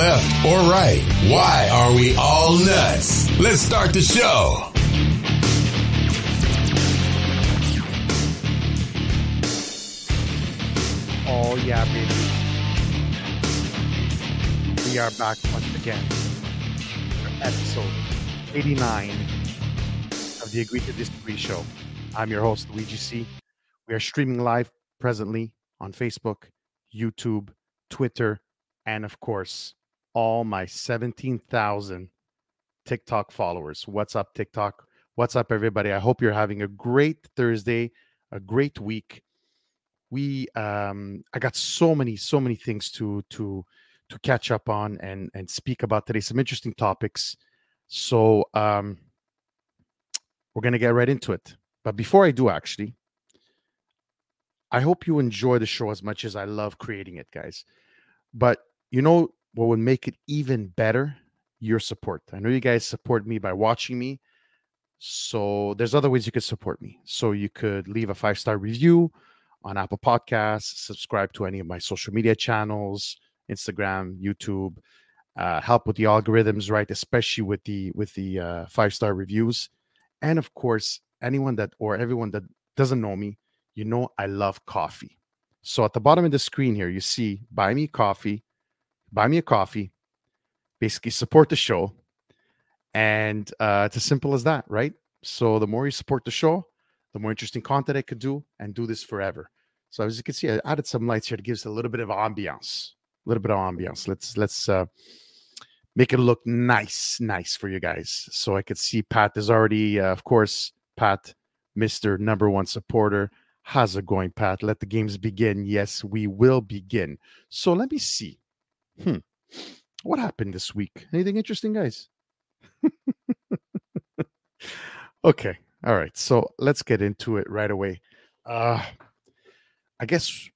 left or right? Why are we all nuts? Let's start the show. Oh yeah, baby. We are back once again for episode 89 of the Agree to Disagree show. I'm your host, Luigi C. We are streaming live presently on Facebook, YouTube, Twitter, and of course, all my 17,000 TikTok followers. What's up, TikTok? What's up, everybody? I hope you're having a great Thursday, a great week. We, um, I got so many, so many things to to to catch up on and and speak about today. Some interesting topics. So, um, we're gonna get right into it. But before I do, actually, I hope you enjoy the show as much as I love creating it, guys. But you know what would make it even better? Your support. I know you guys support me by watching me. So there's other ways you could support me. So you could leave a five star review on Apple Podcasts, subscribe to any of my social media channels, Instagram, YouTube. Uh, help with the algorithms, right? Especially with the with the uh, five star reviews, and of course, anyone that or everyone that doesn't know me, you know I love coffee. So at the bottom of the screen here, you see buy me coffee, buy me a coffee, basically support the show. And uh, it's as simple as that, right? So the more you support the show, the more interesting content I could do and do this forever. So as you can see, I added some lights here to give us a little bit of ambiance, a little bit of ambiance. Let's let's uh, make it look nice, nice for you guys. So I could see Pat is already, uh, of course, Pat, Mister Number One supporter. How's it going, Pat? Let the games begin. Yes, we will begin. So let me see. Hmm. What happened this week? Anything interesting, guys? okay. All right. So let's get into it right away. Uh I guess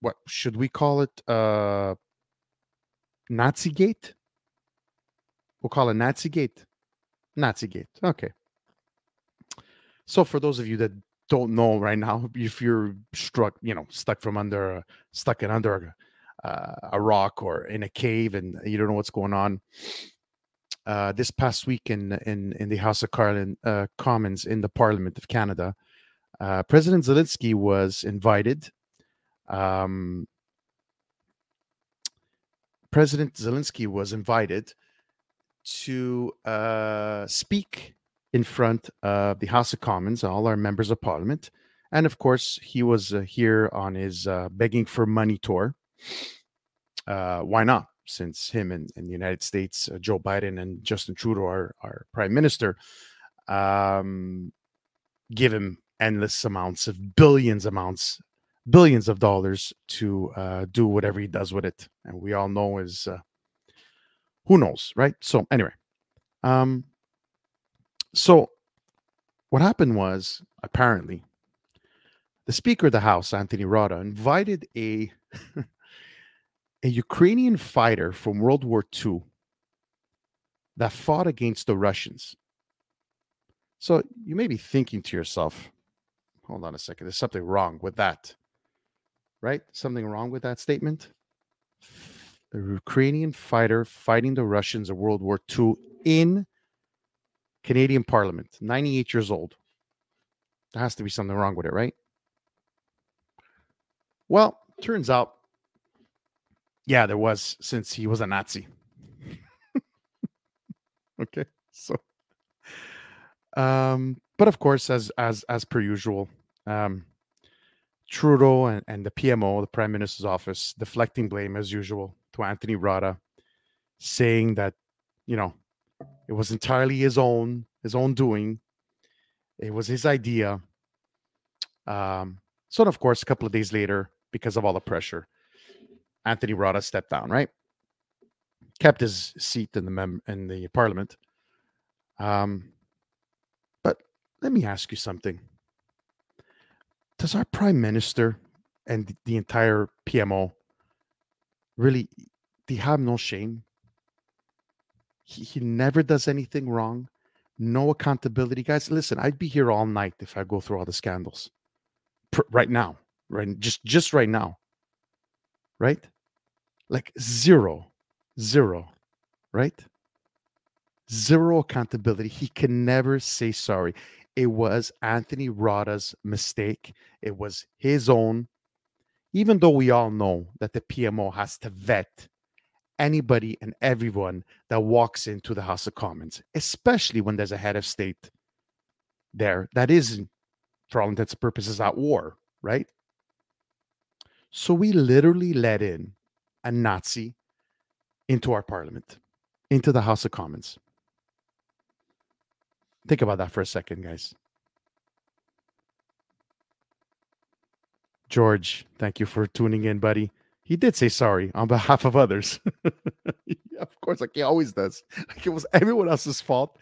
what should we call it? Uh Nazi Gate? We'll call it Nazi Gate. Nazi Gate. Okay. So for those of you that don't know right now, if you're struck, you know, stuck from under, stuck in under uh, a rock or in a cave and you don't know what's going on. Uh, this past week in in in the House of Carlin, uh, Commons in the Parliament of Canada, uh, President Zelensky was invited. Um, President Zelensky was invited to uh, speak in front of the House of Commons, all our members of Parliament, and of course, he was uh, here on his begging for money tour uh, why not? Since him and, the United States, uh, Joe Biden and Justin Trudeau, are our prime minister, um, give him endless amounts of billions amounts, billions of dollars to uh, do whatever he does with it. And we all know is uh, who knows, right? So anyway, um, so what happened was apparently the Speaker of the House, Anthony Rota, invited a a Ukrainian fighter from World War II that fought against the Russians. So you may be thinking to yourself, hold on a second, there's something wrong with that. Right? Something wrong with that statement? A Ukrainian fighter fighting the Russians of World War II in Canadian Parliament, 98 years old. There has to be something wrong with it, right? Well, turns out yeah, there was since he was a Nazi. okay, so um, but of course, as as as per usual, um, Trudeau and, and the PMO, the Prime Minister's office, deflecting blame as usual to Anthony Rota, saying that you know it was entirely his own his own doing. It was his idea. Um, so, of course, a couple of days later, because of all the pressure, Anthony Rota stepped down, right? Kept his seat in the mem- in the parliament. Um, but let me ask you something. Does our prime minister and the entire PMO really you have no shame? He, he never does anything wrong. No accountability. Guys, listen, I'd be here all night if I go through all the scandals. right now. Right just just right now. Right? Like zero, Zero, right? Zero accountability. He can never say sorry. It was Anthony Rota's mistake. It was his own. Even though we all know that the PMO has to vet anybody and everyone that walks into the House of Commons, especially when there's a head of state there that is, for all intents and purposes, at war, right? So we literally let in a Nazi into our parliament, into the House of Commons. Think about that for a second, guys. George, thank you for tuning in, buddy. He did say sorry on behalf of others. yeah, of course, like he always does. Like it was everyone else's fault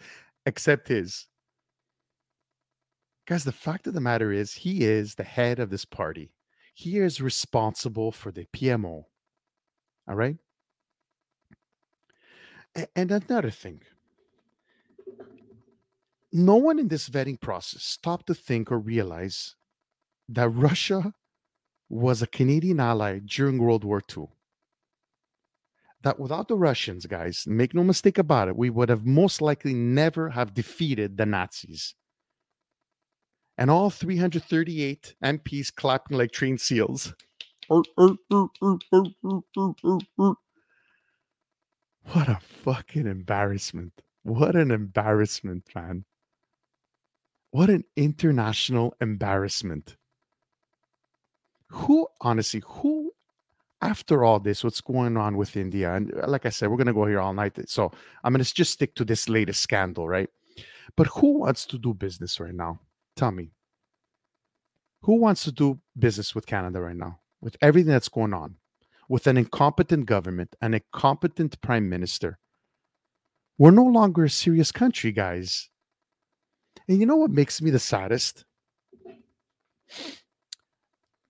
except his. Guys, the fact of the matter is, he is the head of this party. He is responsible for the PMO. All right. And another thing, no one in this vetting process stopped to think or realize that Russia was a Canadian ally during World War II. That without the Russians, guys, make no mistake about it, we would have most likely never have defeated the Nazis. And all 338 MPs clapping like trained seals. What a fucking embarrassment. What an embarrassment, man. What an international embarrassment. Who, honestly, who, after all this, what's going on with India? And uh, like I said, we're going to go here all night. So I'm going to just stick to this latest scandal, right? But who wants to do business right now? Tell me. Who wants to do business with Canada right now? With everything that's going on, with an incompetent government, an incompetent prime minister. We're no longer a serious country, guys. And you know what makes me the saddest?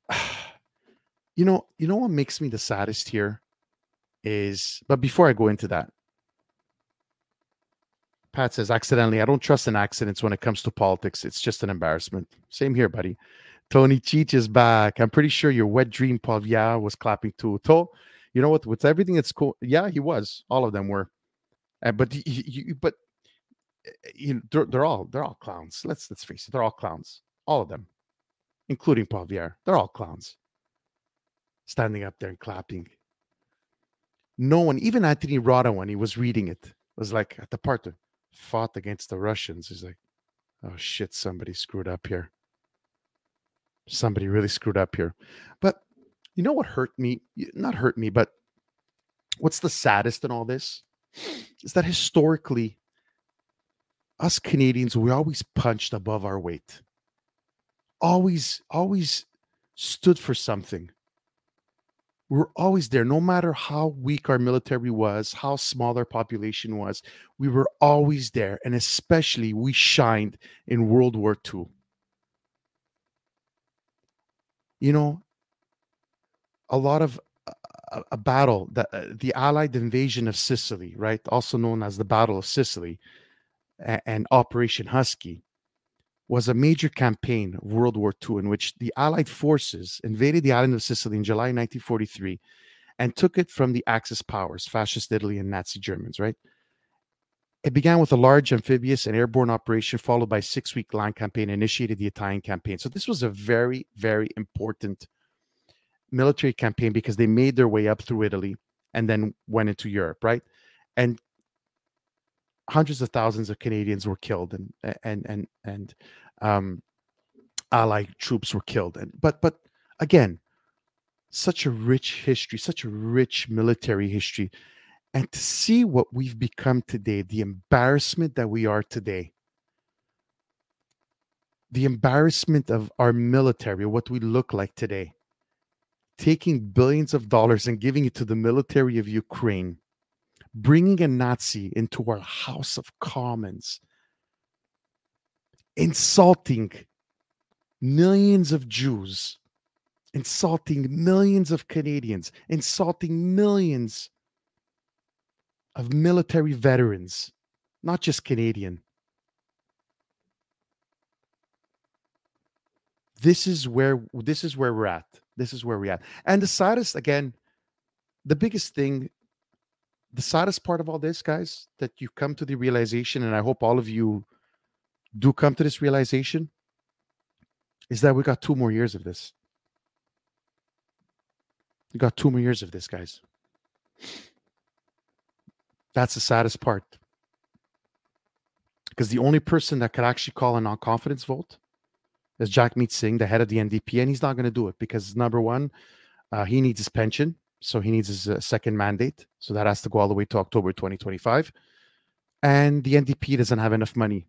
you know, you know what makes me the saddest here is but before I go into that, Pat says accidentally, I don't trust in accidents when it comes to politics. It's just an embarrassment. Same here, buddy. Tony Cheech is back. I'm pretty sure your wet dream Poilievre was clapping too. To, you know what? With everything it's cool, yeah, he was. All of them were. Uh, but but you know, they're, they're all they're all clowns. Let's let's face it, they're all clowns, all of them, including Poilievre. They're all clowns, standing up there and clapping. No one, even Anthony Rota, when he was reading it, was like at the part that fought against the Russians. He's like, "Oh shit, somebody screwed up here. Somebody really screwed up here." But you know what hurt me? Not hurt me, but what's the saddest in all this is that historically us Canadians, we always punched above our weight. Always, always stood for something. We're always there, no matter how weak our military was, how small our population was. We were always there. And especially, we shined in World War II. You know, a lot of a, a battle, the, uh, the Allied invasion of Sicily, right? Also known as the Battle of Sicily and Operation Husky was a major campaign of World War II in which the Allied forces invaded the island of Sicily in July 1943 and took it from the Axis powers, fascist Italy and Nazi Germans, right? It began with a large amphibious and airborne operation, followed by a six week land campaign, initiated the Italian campaign. So, this was a very, very important military campaign because they made their way up through Italy and then went into Europe, right? And hundreds of thousands of Canadians were killed and and and and um, Allied troops were killed. And but but again, such a rich history, such a rich military history, and to see what we've become today, the embarrassment that we are today, the embarrassment of our military, what we look like today, taking billions of dollars and giving it to the military of Ukraine. Bringing a Nazi into our House of Commons, insulting millions of Jews, insulting millions of Canadians, insulting millions of military veterans, not just Canadian. This is where this is where we're at. This is where we're at. And the saddest, again, the biggest thing the saddest part of all this, guys, that you come to the realization, and I hope all of you do come to this realization, is that we got two more years of this. We got two more years of this, guys. That's the saddest part. Because the only person that could actually call a non confidence vote is Jagmeet Singh, the head of the NDP, and he's not going to do it because number one, uh, he needs his pension, so he needs his uh, second mandate, so that has to go all the way to October 2025, and the NDP doesn't have enough money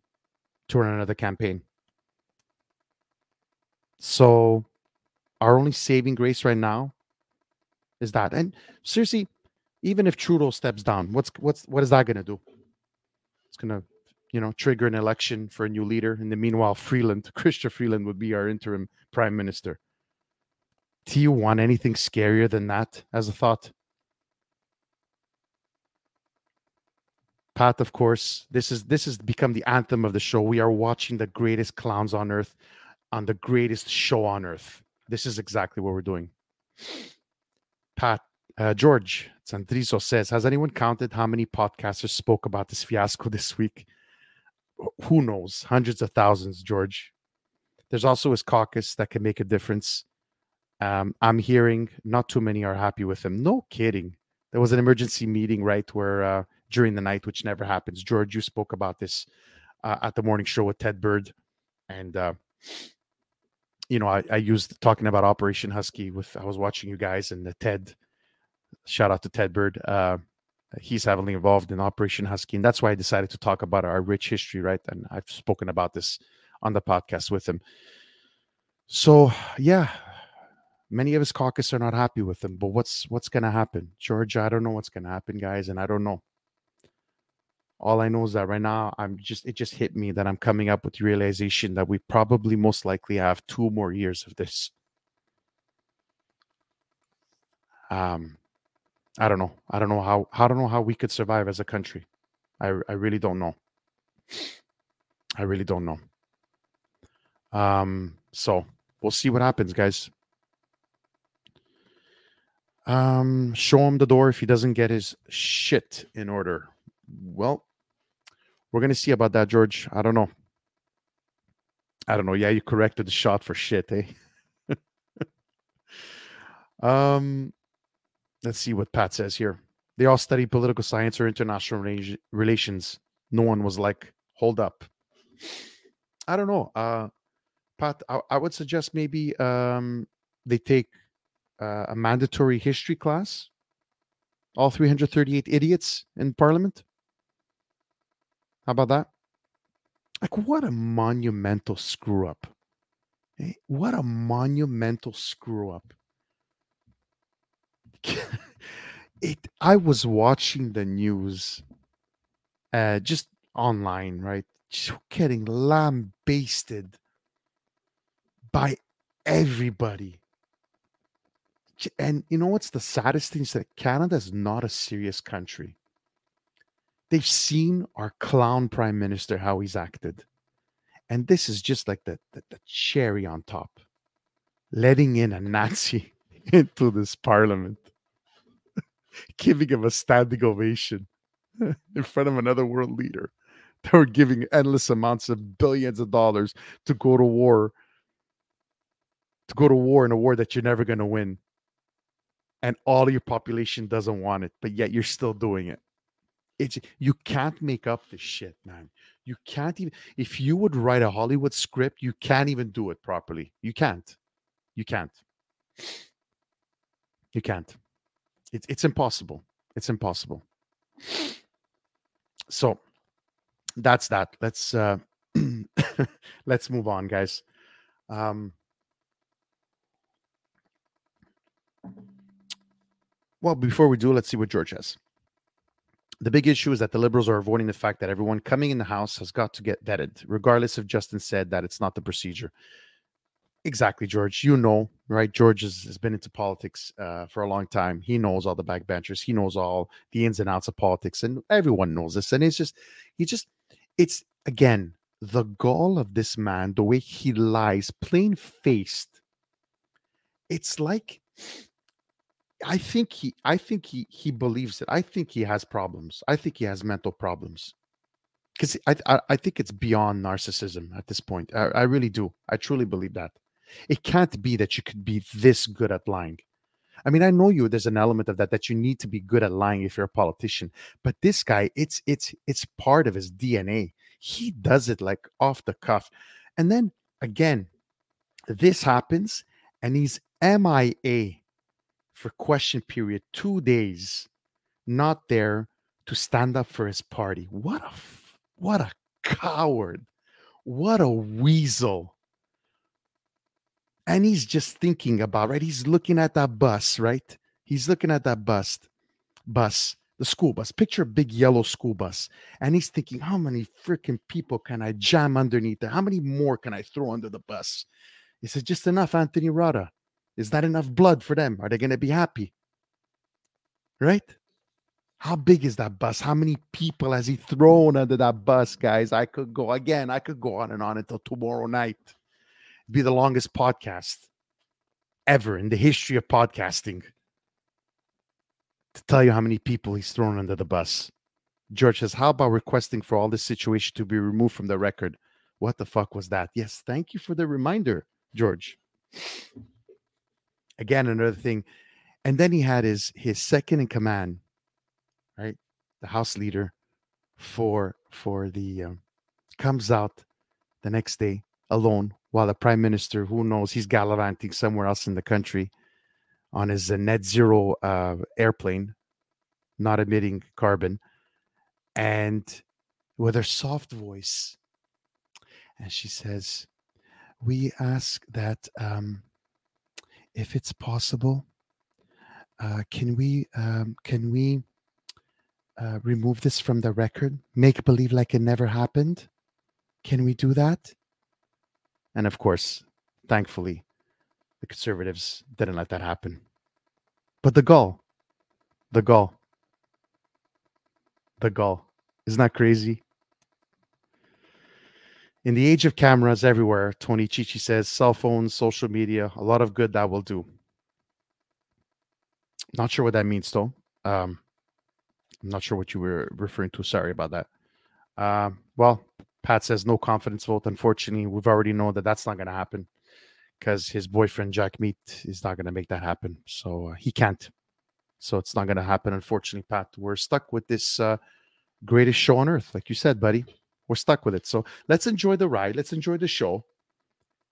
to run another campaign. So, our only saving grace right now is that. And seriously, even if Trudeau steps down, what's what's what is that going to do? It's going to you know, trigger an election for a new leader. In the meanwhile, Freeland, Chrystia Freeland would be our interim prime minister. Do you want anything scarier than that as a thought? Pat, of course, this is this has become the anthem of the show. We are watching the greatest clowns on earth on the greatest show on earth. This is exactly what we're doing. Pat, uh, George Sandrizo says, Has anyone counted how many podcasters spoke about this fiasco this week? who knows, hundreds of thousands, George. There's also his caucus that can make a difference. Um, I'm hearing not too many are happy with him. No kidding. There was an emergency meeting, right, where uh, during the night, which never happens. George, you spoke about this uh, at the morning show with Ted Bird. And, uh, you know, I, I, used talking about Operation Husky with, I was watching you guys and the Ted, shout out to Ted Bird. Uh, he's heavily involved in Operation Husky, and that's why I decided to talk about our rich history, right? And I've spoken about this on the podcast with him. So yeah, many of his caucus are not happy with him. But what's what's going to happen, George? I don't know what's going to happen, guys, and I don't know. All I know is that right now, I'm just it just hit me that I'm coming up with the realization that we probably most likely have two more years of this. Um, I don't know. I don't know how. I don't know how we could survive as a country. I I really don't know. I really don't know. Um. So we'll see what happens, guys. Um. Show him the door if he doesn't get his shit in order. Well, we're gonna see about that, George. I don't know. I don't know. Yeah, you corrected the shot for shit, eh? um Let's see what Pat says here. They all study political science or international relations. No one was like, hold up. I don't know. Uh, Pat, I, I would suggest maybe um, they take uh, a mandatory history class. All 338 idiots in parliament. How about that? Like, what a monumental screw up. Eh? What a monumental screw up. it I was watching the news uh just online, right? Just getting lambasted by everybody. And you know what's the saddest thing is that Canada is not a serious country. They've seen our clown prime minister how he's acted. And this is just like the, the, the cherry on top, letting in a Nazi into this parliament. giving him a standing ovation in front of another world leader. They were giving endless amounts of billions of dollars to go to war, to go to war in a war that you're never going to win. And all your population doesn't want it, but yet you're still doing it. It's you can't make up this shit, man. You can't even if you would write a Hollywood script, you can't even do it properly. You can't. You can't. You can't. It's it's impossible. It's impossible. So that's that. Let's uh let's move on, guys. Um well, before we do, let's see what George has. The big issue is that the liberals are avoiding the fact that everyone coming in the house has got to get vetted, regardless if Justin said that it's not the procedure. Exactly, George. You know, right? George has, has been into politics uh, for a long time. He knows all the backbenchers. He knows all the ins and outs of politics, and everyone knows this. And it's just, he just, it's again the gall of this man, the way he lies, plain faced. It's like, I think he I think he he believes it. I think he has problems. I think he has mental problems. Because I, I I think it's beyond narcissism at this point. I, I really do. I truly believe that. It can't be that you could be this good at lying. I mean, I know you. There's an element of that that you need to be good at lying if you're a politician. But this guy, it's it's it's part of his DNA. He does it like off the cuff, and then again, this happens, and he's MIA for question period two days, not there to stand up for his party. What a what a coward! What a weasel! And he's just thinking about right he's looking at that bus right? He's looking at that bus bus the school bus. Picture a big yellow school bus and he's thinking how many freaking people can i jam underneath there? How many more can i throw under the bus? He says just enough anthony rota. Is that enough blood for them? Are they going to be happy? Right? How big is that bus? How many people has he thrown under that bus guys? I could go again i could go on and on until tomorrow night be the longest podcast ever in the history of podcasting to tell you how many people he's thrown under the bus. George says, How about requesting for all this situation to be removed from the record? What the fuck was that? Yes, thank you for the reminder, George. Again, another thing. And then he had his his second in command, right? The house leader for for the um, comes out the next day alone while the prime minister, who knows, he's gallivanting somewhere else in the country on his uh, net zero uh, airplane, not emitting carbon, and with her soft voice, and she says, "We ask that um, if it's possible, uh, can we um, can we uh, remove this from the record? Make believe like it never happened? Can we do that?" And of course, thankfully, the conservatives didn't let that happen. But the gall, the gall, the gall. Isn't that crazy? In the age of cameras everywhere, Tony Chichi says cell phones, social media, a lot of good that will do. Not sure what that means, though. Um, I'm not sure what you were referring to. Sorry about that. Uh, well, Pat says no confidence vote. Unfortunately, we've already known that that's not going to happen because his boyfriend Jagmeet is not going to make that happen. So uh, he can't. So it's not going to happen. Unfortunately, Pat, we're stuck with this uh, greatest show on earth, like you said, buddy. We're stuck with it. So let's enjoy the ride. Let's enjoy the show.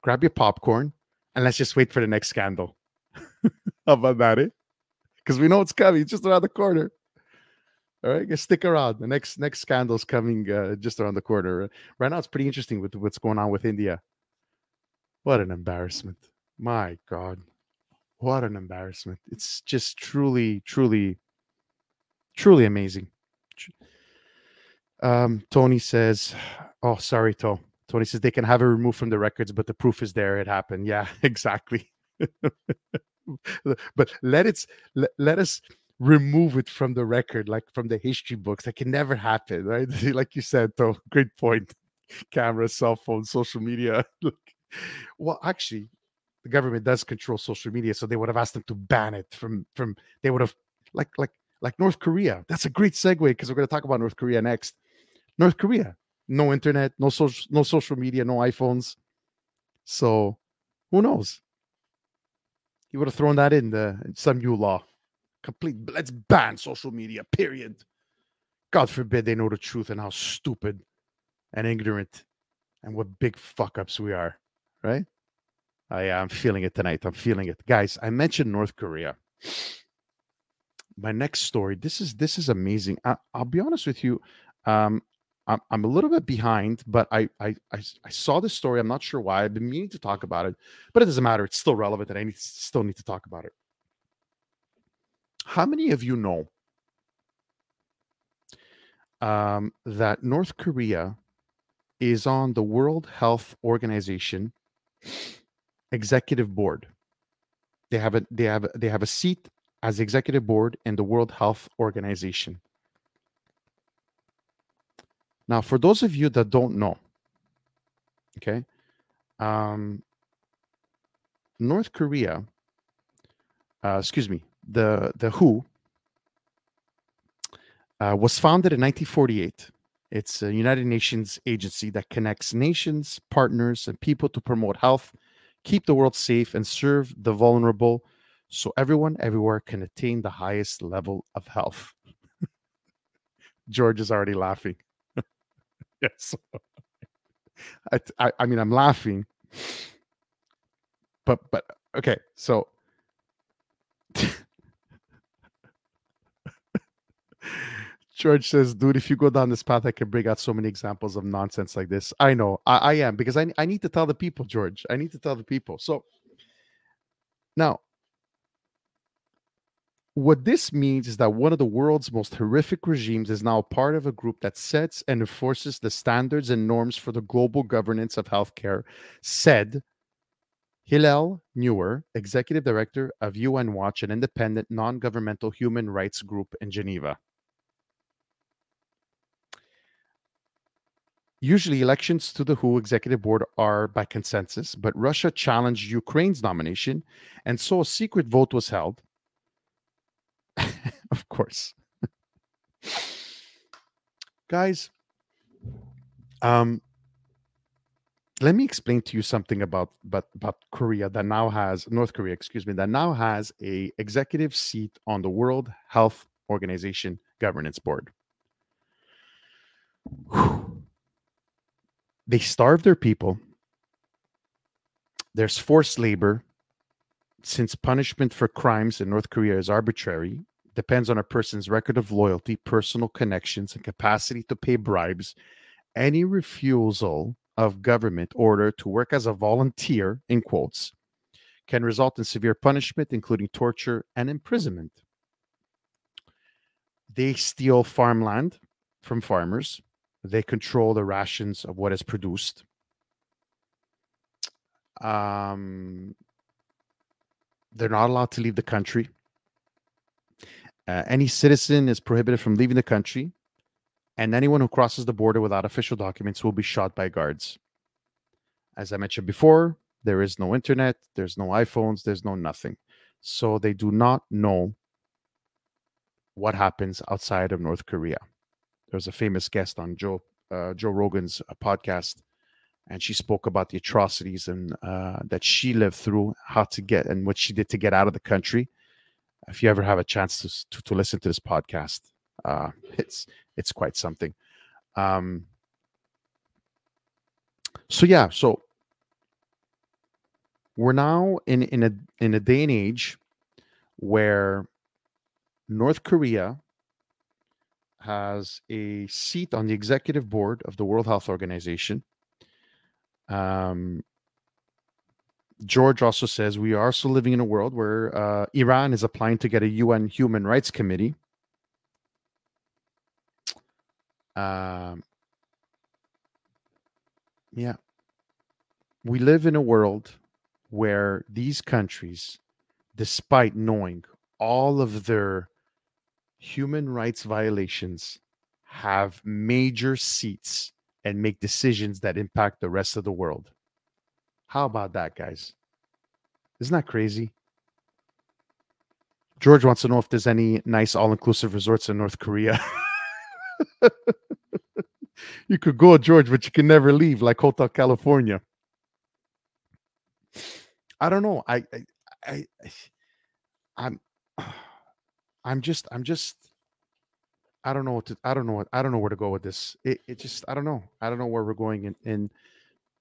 Grab your popcorn and let's just wait for the next scandal. How about that? Eh? Because we know it's coming. It's just around the corner. All right, stick around. The next next scandal's coming uh, just around the corner. Right now, it's pretty interesting with what's going on with India. What an embarrassment! My God, what an embarrassment! It's just truly, truly, truly amazing. Um, Tony says, "Oh, sorry, To." Tony says they can have it removed from the records, but the proof is there. It happened. Yeah, exactly. but let it let, let us remove it from the record, like from the history books. That can never happen, right? like you said, though, great point. Camera, cell phone, social media. Look, well, actually, the government does control social media, so they would have asked them to ban it from from. They would have like like like North Korea. That's a great segue because we're going to talk about North Korea next. North Korea, no internet, no social, no social media, no iPhones. So, who knows? He would have thrown that in the some new law complete let's ban social media period. God forbid they know the truth and how stupid and ignorant and what big fuck ups we are right? I am feeling it tonight. I'm feeling it. Guys i mentioned north korea. My next story this is this is amazing. I, will be honest with you um I'm, I'm a little bit behind but I, I i i saw this story. I'm not sure why. I've been meaning to talk about it but it doesn't matter. It's still relevant and i need, still need to talk about it how many of you know um, that North Korea is on the World Health Organization executive board? They have a they have they have a seat as executive board in the World Health Organization. Now, for those of you that don't know, okay, um, North Korea, uh, excuse me, the the WHO uh, was founded in 1948. It's a United Nations agency that connects nations, partners, and people to promote health, keep the world safe, and serve the vulnerable so everyone everywhere can attain the highest level of health. George is already laughing. yes. I, I, I mean, I'm laughing, but, but, okay. So, George says, dude, if you go down this path, I can bring out so many examples of nonsense like this. I know, I, I am, because I, I need to tell the people, George. I need to tell the people. So now, what this means is that one of the world's most horrific regimes is now part of a group that sets and enforces the standards and norms for the global governance of healthcare, said Hillel Neuer, executive director of UN Watch, an independent non governmental human rights group in Geneva. Usually, elections to the WHO executive board are by consensus, but Russia challenged Ukraine's nomination, and so a secret vote was held. of course. Guys, um, let me explain to you something about, about about Korea that now has North Korea, excuse me, that now has a executive seat on the World Health Organization governance board. Whew they starve their people. There's forced labor. Since punishment for crimes in North Korea is arbitrary, depends on a person's record of loyalty, personal connections, and capacity to pay bribes, any refusal of government order to work as a volunteer, in quotes, can result in severe punishment, including torture and imprisonment. They steal farmland from farmers. They control the rations of what is produced. Um, they're not allowed to leave the country. Uh, any citizen is prohibited from leaving the country, and anyone who crosses the border without official documents will be shot by guards. As I mentioned before, there is no internet, there's no iPhones, there's no nothing. So they do not know what happens outside of North Korea. There was a famous guest on Joe uh, Joe Rogan's uh, podcast, and she spoke about the atrocities and uh, that she lived through, how to get and what she did to get out of the country. If you ever have a chance to to, to listen to this podcast, uh, it's it's quite something. Um, so yeah, so we're now in in a in a day and age where North Korea has a seat on the executive board of the World Health Organization. Um, George also says we are also living in a world where uh, Iran is applying to get a UN Human Rights Committee. Um, yeah. We live in a world where these countries, despite knowing all of their human rights violations have major seats and make decisions that impact the rest of the world. How about that, guys? Isn't that crazy? George wants to know if there's any nice all inclusive resorts in North Korea. you could go, George, but you can never leave, like Hotel California. I don't know. I, I, I, I'm. I'm just I'm just I don't know what to I don't know what I don't know where to go with this. It, it just I don't know. I don't know where we're going and,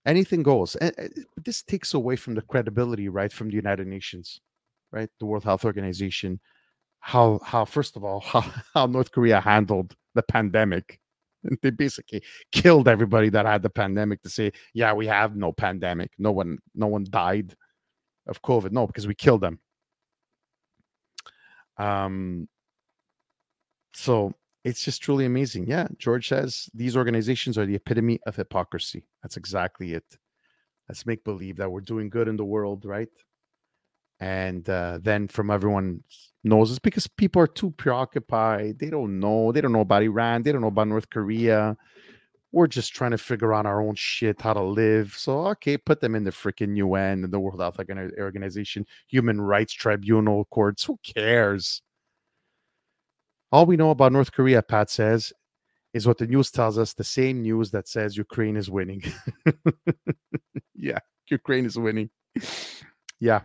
anything goes. Eh, eh, and, and this takes away from the credibility, right, from the United Nations, right? The World Health Organization. How how first of all, how, how North Korea handled the pandemic. They basically killed everybody that had the pandemic to say, yeah, we have no pandemic. No one no one died of COVID. No, because we killed them. Um, so it's just truly amazing. Yeah, George says these organizations are the epitome of hypocrisy. That's exactly it. Let's make believe that we're doing good in the world, right? And uh, then from everyone knows it's because people are too preoccupied. They don't know. They don't know about Iran. They don't know about North Korea. We're just trying to figure out our own shit, how to live. So, okay, put them in the freaking UN and the World Health Organization, Human Rights Tribunal courts. Who cares? All we know about North Korea, Pat says, is what the news tells us the same news that says Ukraine is winning. yeah, Ukraine is winning. yeah.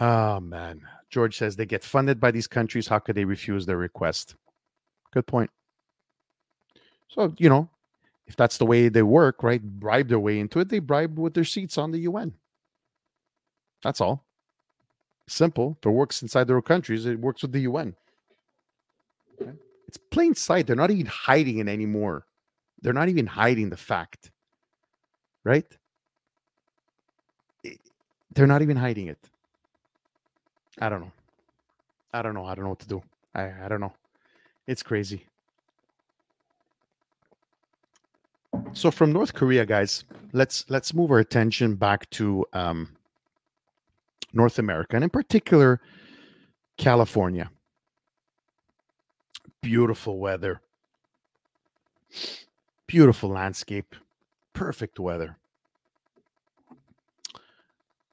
Oh, man. George says they get funded by these countries. How could they refuse their request? Good point. So, you know, if that's the way they work, right? Bribe their way into it, they bribe with their seats on the UN. That's all. Simple. If it works inside their countries, it works with the UN. Okay? It's plain sight. They're not even hiding it anymore. They're not even hiding the fact. Right? They're not even hiding it. I don't know. I don't know. I don't know what to do. I, I don't know. It's crazy. So from North Korea, guys, let's let's move our attention back to um, North America, and in particular, California. Beautiful weather, beautiful landscape, perfect weather.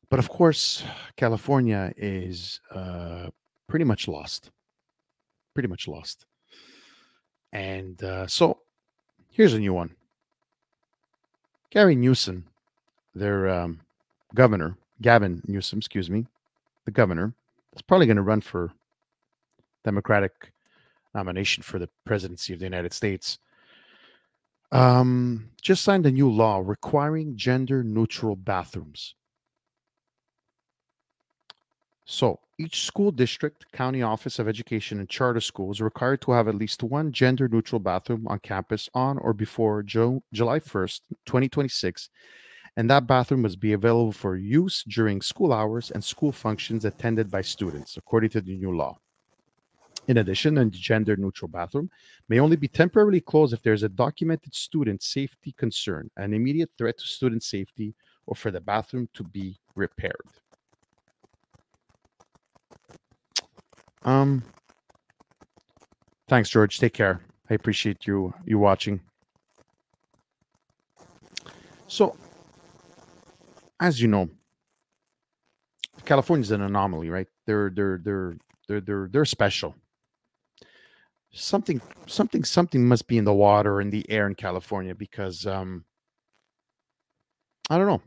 But of course, California is uh, pretty much lost. Pretty much lost. And uh, so here's a new one Gary Newsom, their um, governor, Gavin Newsom, excuse me, the governor, is probably going to run for Democratic nomination for the presidency of the United States. Um, just signed a new law requiring gender neutral bathrooms. So, each school district, county office of education, and charter schools are required to have at least one gender neutral bathroom on campus on or before July 1st, 2026. And that bathroom must be available for use during school hours and school functions attended by students, according to the new law. In addition, a gender neutral bathroom may only be temporarily closed if there's a documented student safety concern, an immediate threat to student safety, or for the bathroom to be repaired. Um, thanks, George. Take care. I appreciate you you watching. So, as you know, California is an anomaly, right? They're they're they're they're they're they're special. Something something something must be in the water in the air in California because um I don't know.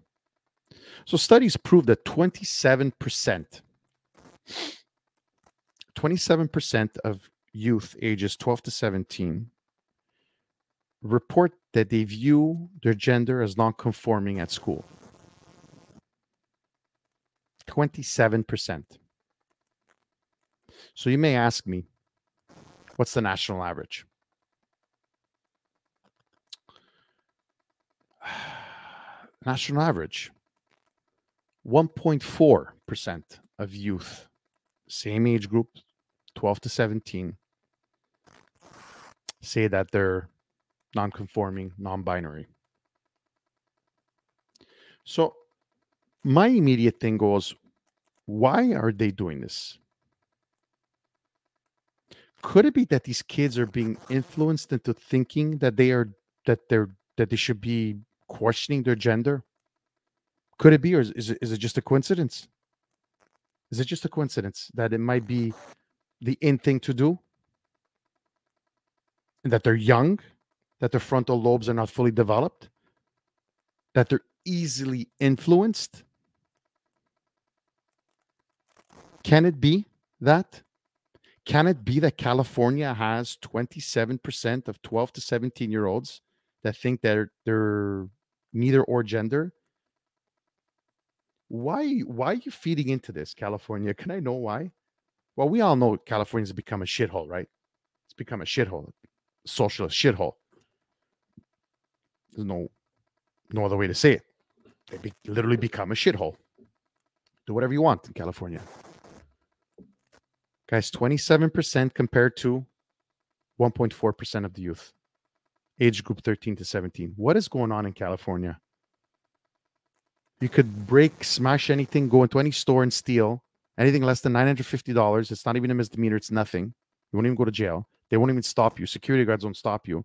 So studies prove that 27% 27% of youth ages 12 to 17 report that they view their gender as non-conforming at school. 27%. So you may ask me, what's the national average? national average 1.4% of youth, same age group, 12 to 17 say that they're non-conforming, non-binary. So my immediate thing goes, why are they doing this? Could it be that these kids are being influenced into thinking that they are that they're that they should be questioning their gender? Could it be, or is, is it, is it just a coincidence? Is it just a coincidence that it might be the in thing to do, and that they're young, that their frontal lobes are not fully developed, that they're easily influenced. Can it be that? Can it be that California has 27% of 12 to 17 year olds that think they're they're neither or gender? Why why are you feeding into this, California? Can I know why? Well, we all know California's become a shithole, right? It's become a shithole, a socialist shithole. There's no no other way to say it. They be, literally become a shithole. Do whatever you want in California. Guys, 27% compared to 1.4% of the youth, age group 13 to 17. What is going on in California? You could break, smash anything, go into any store and steal, Anything less than $950, it's not even a misdemeanor, it's nothing. You won't even go to jail. They won't even stop you. Security guards won't stop you.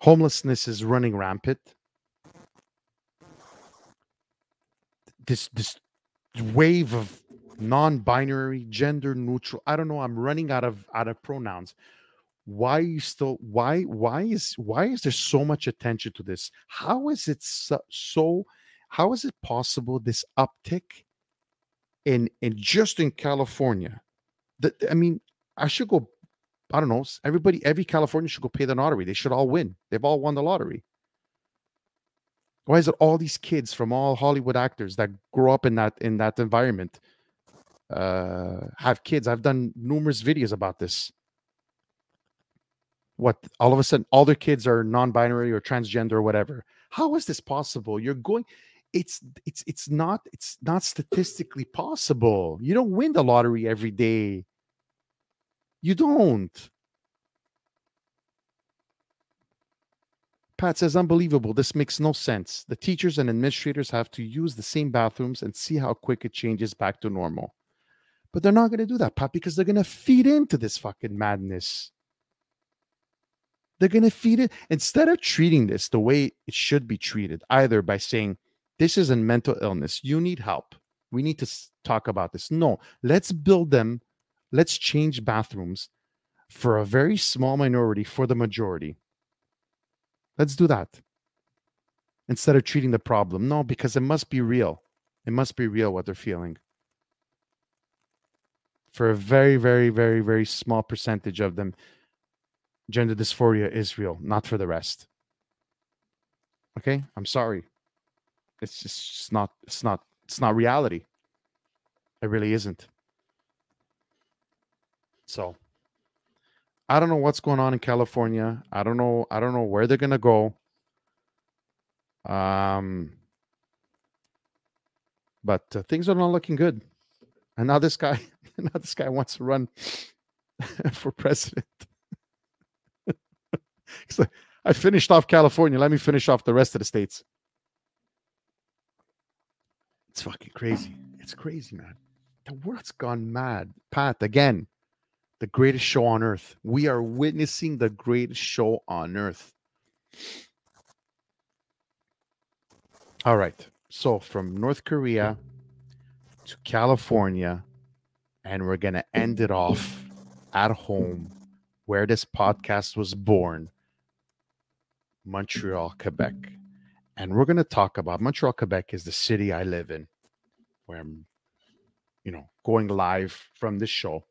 Homelessness is running rampant. This this wave of non-binary, gender neutral. I don't know. I'm running out of out of pronouns. Why you still why why is why is there so much attention to this? How is it so, so how is it possible this uptick in in just in California? That I mean, I should go. I don't know. Everybody, every California should go pay the lottery. They should all win. They've all won the lottery. Why is it all these kids from all Hollywood actors that grow up in that in that environment uh, have kids? I've done numerous videos about this. What all of a sudden all their kids are non-binary or transgender or whatever. How is this possible? You're going it's it's it's not it's not statistically possible. You don't win the lottery every day. You don't. Pat says, unbelievable. This makes no sense. The teachers and administrators have to use the same bathrooms and see how quick it changes back to normal. But they're not going to do that, Pat, because they're going to feed into this fucking madness. They're going to feed it instead of treating this the way it should be treated, either by saying, This is a mental illness. You need help. We need to talk about this. No, let's build them let's change bathrooms for a very small minority for the majority. Let's do that instead of treating the problem. No, because it must be real. It must be real what they're feeling. For a very, very, very, very small percentage of them, gender dysphoria is real, not for the rest. Okay? I'm sorry. It's just it's not it's not it's not reality. It really isn't. So I don't know what's going on in California. I don't know. I don't know where they're gonna go. Um, but uh, things are not looking good. And now this guy, now this guy wants to run for president. He's like, I finished off California. Let me finish off the rest of the states. It's fucking crazy. It's crazy, man. The world's gone mad. Pat, again, the greatest show on earth. We are witnessing the greatest show on earth. All right. So from North Korea to California, and we're going to end it off at home where this podcast was born Montreal, Quebec. And we're going to talk about Montreal, Quebec is the city I live in, where I'm, you know, going live from this show.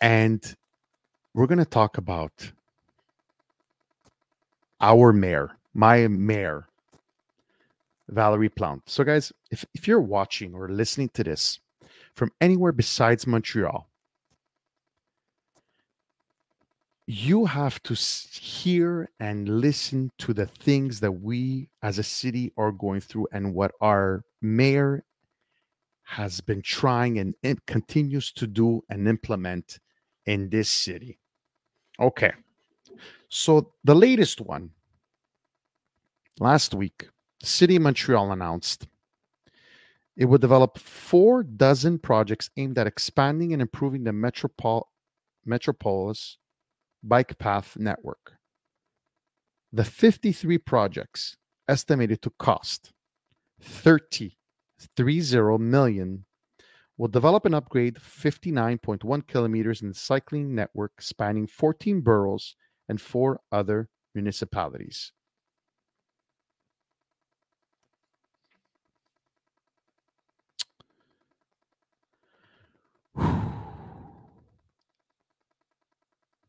And we're going to talk about our mayor, my mayor, Valerie Plante. So, guys, if, if you're watching or listening to this from anywhere besides Montreal, you have to hear and listen to the things that we as a city are going through and what our mayor has been trying and it continues to do and implement in this city. Okay. So the latest one last week, the city of Montreal announced it would develop four dozen projects aimed at expanding and improving the metropol- metropolis bike path network. The 53 projects estimated to cost 30, 30 million will develop and upgrade 59.1 kilometers in the cycling network spanning 14 boroughs and four other municipalities.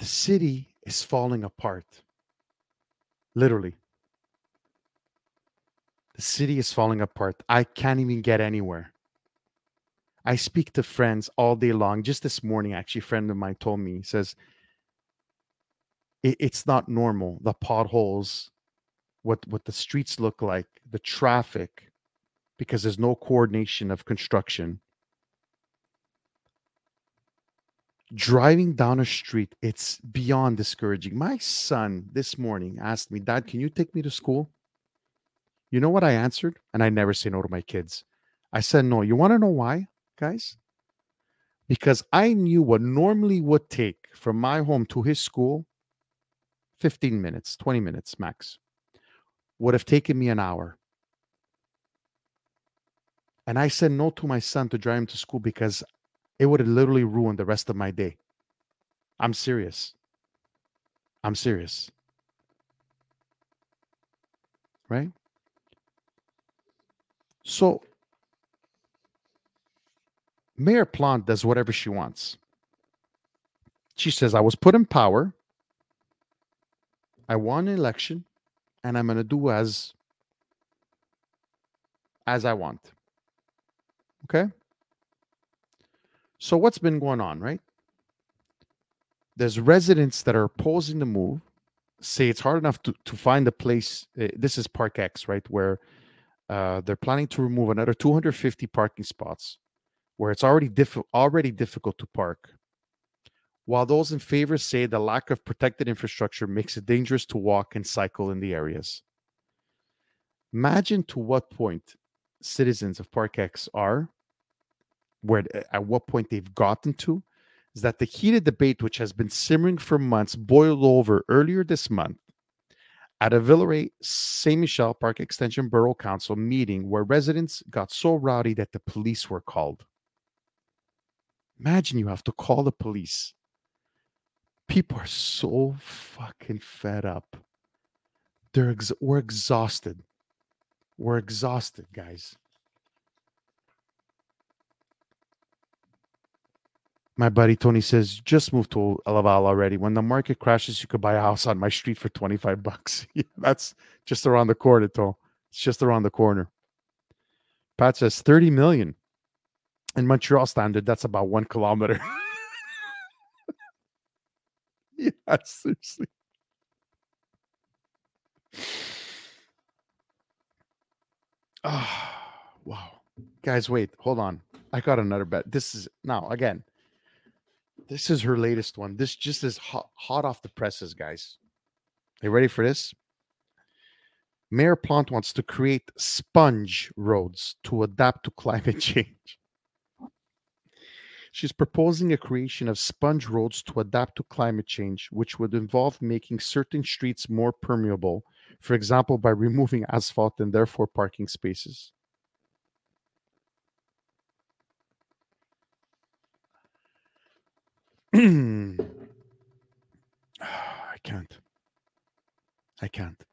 City is falling apart. Literally. The city is falling apart. I can't even get anywhere. I speak to friends all day long. Just this morning, actually, a friend of mine told me, he says, it's not normal. The potholes, what what the streets look like, the traffic, because there's no coordination of construction. Driving down a street, it's beyond discouraging. My son this morning asked me, Dad, can you take me to school? You know what I answered? And I never say no to my kids. I said no. You want to know why? guys? because I knew what normally would take from my home to his school 15 minutes, 20 minutes max, would have taken me an hour. And I said no to my son to drive him to school because it would have literally ruined the rest of my day. I'm serious. I'm serious. Right? So Mayor Plante does whatever she wants. She says, I was put in power. I won an election, and I'm going to do as as I want. Okay? So what's been going on, right? There's residents that are opposing the move, say it's hard enough to, to find a place. Uh, this is Park X, right? Where uh, they're planning to remove another 250 parking spots where it's already diff- already difficult to park. While those in favor say the lack of protected infrastructure makes it dangerous to walk and cycle in the areas. Imagine to what point citizens of Park X are, where eh, at what point they've gotten to, is that the heated debate, which has been simmering for months, boiled over earlier this month at a Villeray Saint Michel Park Extension Borough Council meeting where residents got so rowdy that the police were called. Imagine you have to call the police. People are so fucking fed up. They're ex- we're exhausted. We're exhausted, guys. My buddy Tony says, just move to Laval already. When the market crashes, you could buy a house on my street for 25 bucks. that's just around the corner, Tony. It's just around the corner. Pat says 30 million in Montreal standard, that's about one kilometer. yeah, seriously. Oh, wow. Guys, wait, hold on. I got another bet. This is now again. This is her latest one. This just is hot, hot off the presses, guys. Are you ready for this? Mayor Plante wants to create sponge roads to adapt to climate change. She's proposing a creation of sponge roads to adapt to climate change, which would involve making certain streets more permeable, for example, by removing asphalt and therefore parking spaces. I can't. I can't.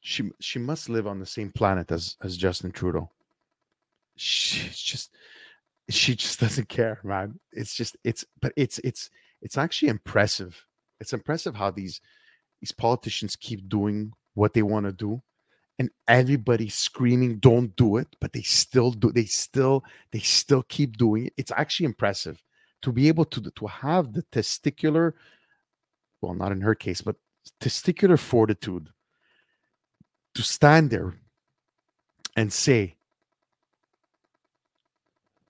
She she must live on the same planet as as Justin Trudeau she's just she just doesn't care, man. It's just it's but it's it's it's actually impressive. It's impressive how these these politicians keep doing what they want to do and everybody screaming don't do it but they still do they still they still keep doing it it's actually impressive to be able to to have the testicular well not in her case but testicular fortitude to stand there and say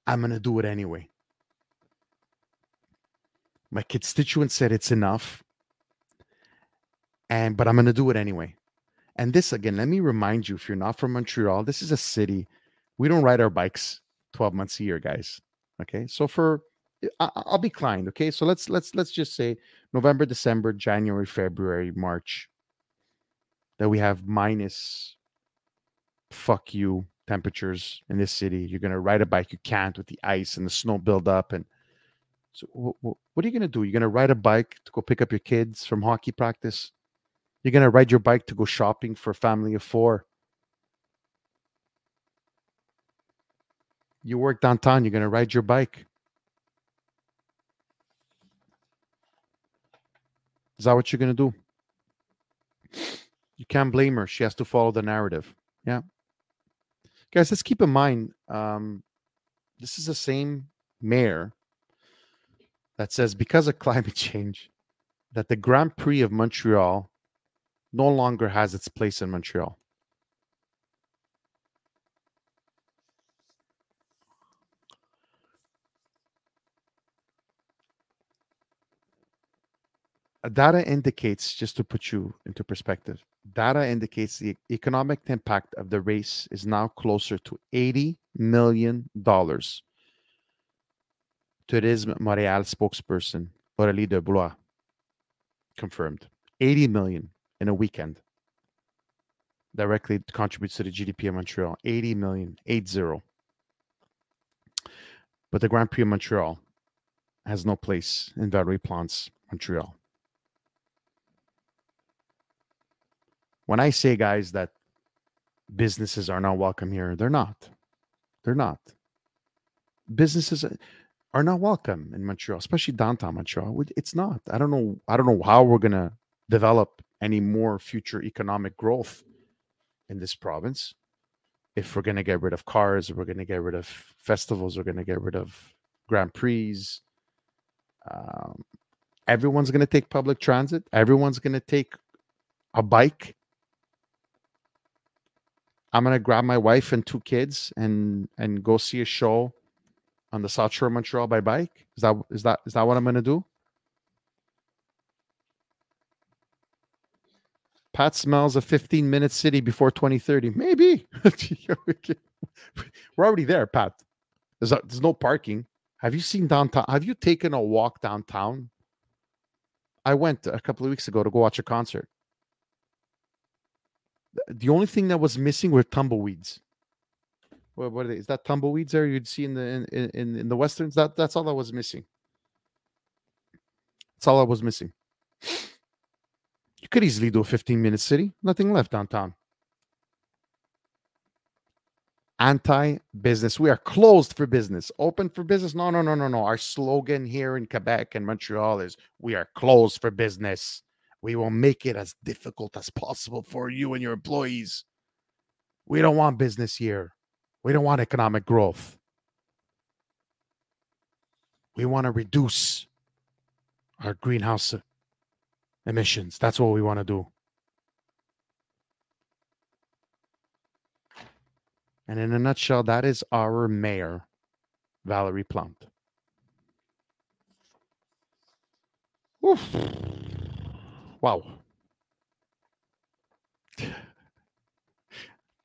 I'm going to do it anyway. My constituent said it's enough. And but I'm going to do it anyway. And this again, let me remind you if you're not from Montreal, this is a city. We don't ride our bikes 12 months a year, guys. Okay? So for I, will be kind, okay? So let's let's let's just say November, December, January, February, March that we have minus fuck you temperatures in this city. You're to ride a bike, you can't with the ice and the snow build up. And so, what are you to do? You're to ride a bike to go pick up your kids from hockey practice. You're going to ride your bike to go shopping for a family of four. You work downtown, you're going to ride your bike. Is that what you're going to do? You can't blame her. She has to follow the narrative. Yeah guys let's keep in mind um, this is the same mayor that says because of climate change that the grand prix of montreal no longer has its place in montreal. Data indicates just to put you into perspective data indicates the economic impact of the race is now closer to $80 million Tourisme Montréal spokesperson Aurélie de Blois confirmed. 80 million in a weekend directly contributes to the GDP of Montreal. 80 million, 80. But the Grand Prix of Montreal has no place in Valerie Plante's Montreal. When I say, guys, that businesses are not welcome here, they're not. They're not. Businesses are not welcome in Montreal, especially downtown Montreal. It's not. I don't know. I don't know how we're gonna develop any more future economic growth in this province if we're going to get rid of cars, we're going to get rid of festivals, we're going to get rid of Grand Prix. Um, everyone's going to take public transit. Everyone's going to take a bike. I'm going to grab my wife and two kids and and go see a show on the South Shore of Montreal by bike. Is that is that is that what I'm going to do? Pat smells a 15 minute city before 2030. Maybe. We're already there, Pat. There's, a, there's no parking. Have you seen downtown? Have you taken a walk downtown? I went a couple of weeks ago to go watch a concert. The only thing that was missing were tumbleweeds. What, are they? Is that tumbleweeds there you'd see in the in, in, in the westerns? That that's all that was missing. That's all I was missing. You could easily do a 15 minute city. Nothing left downtown. Anti business. We are closed for business. Open for business. No, no, no, no, no. Our slogan here in Quebec and Montreal is we are closed for business. We will make it as difficult as possible for you and your employees. We don't want business here. We don't want economic growth. We want to reduce our greenhouse emissions. That's what we want to do. And in a nutshell, that is our mayor, Valerie Plante. Oof. Wow.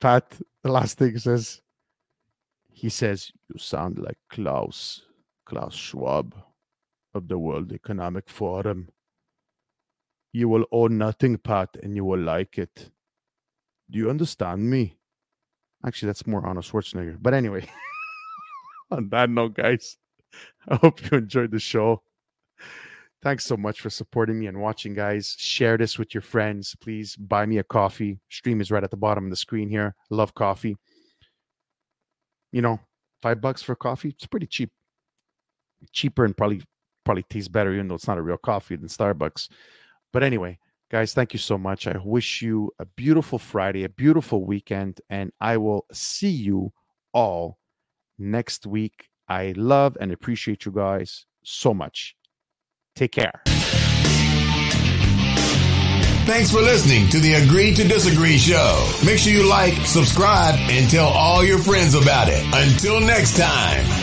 Pat, the last thing says, he says, You sound like Klaus, Klaus Schwab of the World Economic Forum. You will own nothing, Pat, and you will like it. Do you understand me? Actually, that's more Arnold Schwarzenegger. But anyway, on that note, guys, I hope you enjoyed the show. Thanks so much for supporting me and watching, guys. Share this with your friends. Please buy me a coffee. Stream is right at the bottom of the screen here. love coffee. You know, five bucks for coffee. It's pretty cheap. Cheaper and probably probably tastes better, even though it's not a real coffee than Starbucks. But anyway, guys, thank you so much. I wish you a beautiful Friday, a beautiful weekend, and I will see you all next week. I love and appreciate you guys so much. Take care. Thanks for listening to the Agree to Disagree show. Make sure you like, subscribe, and tell all your friends about it. Until next time.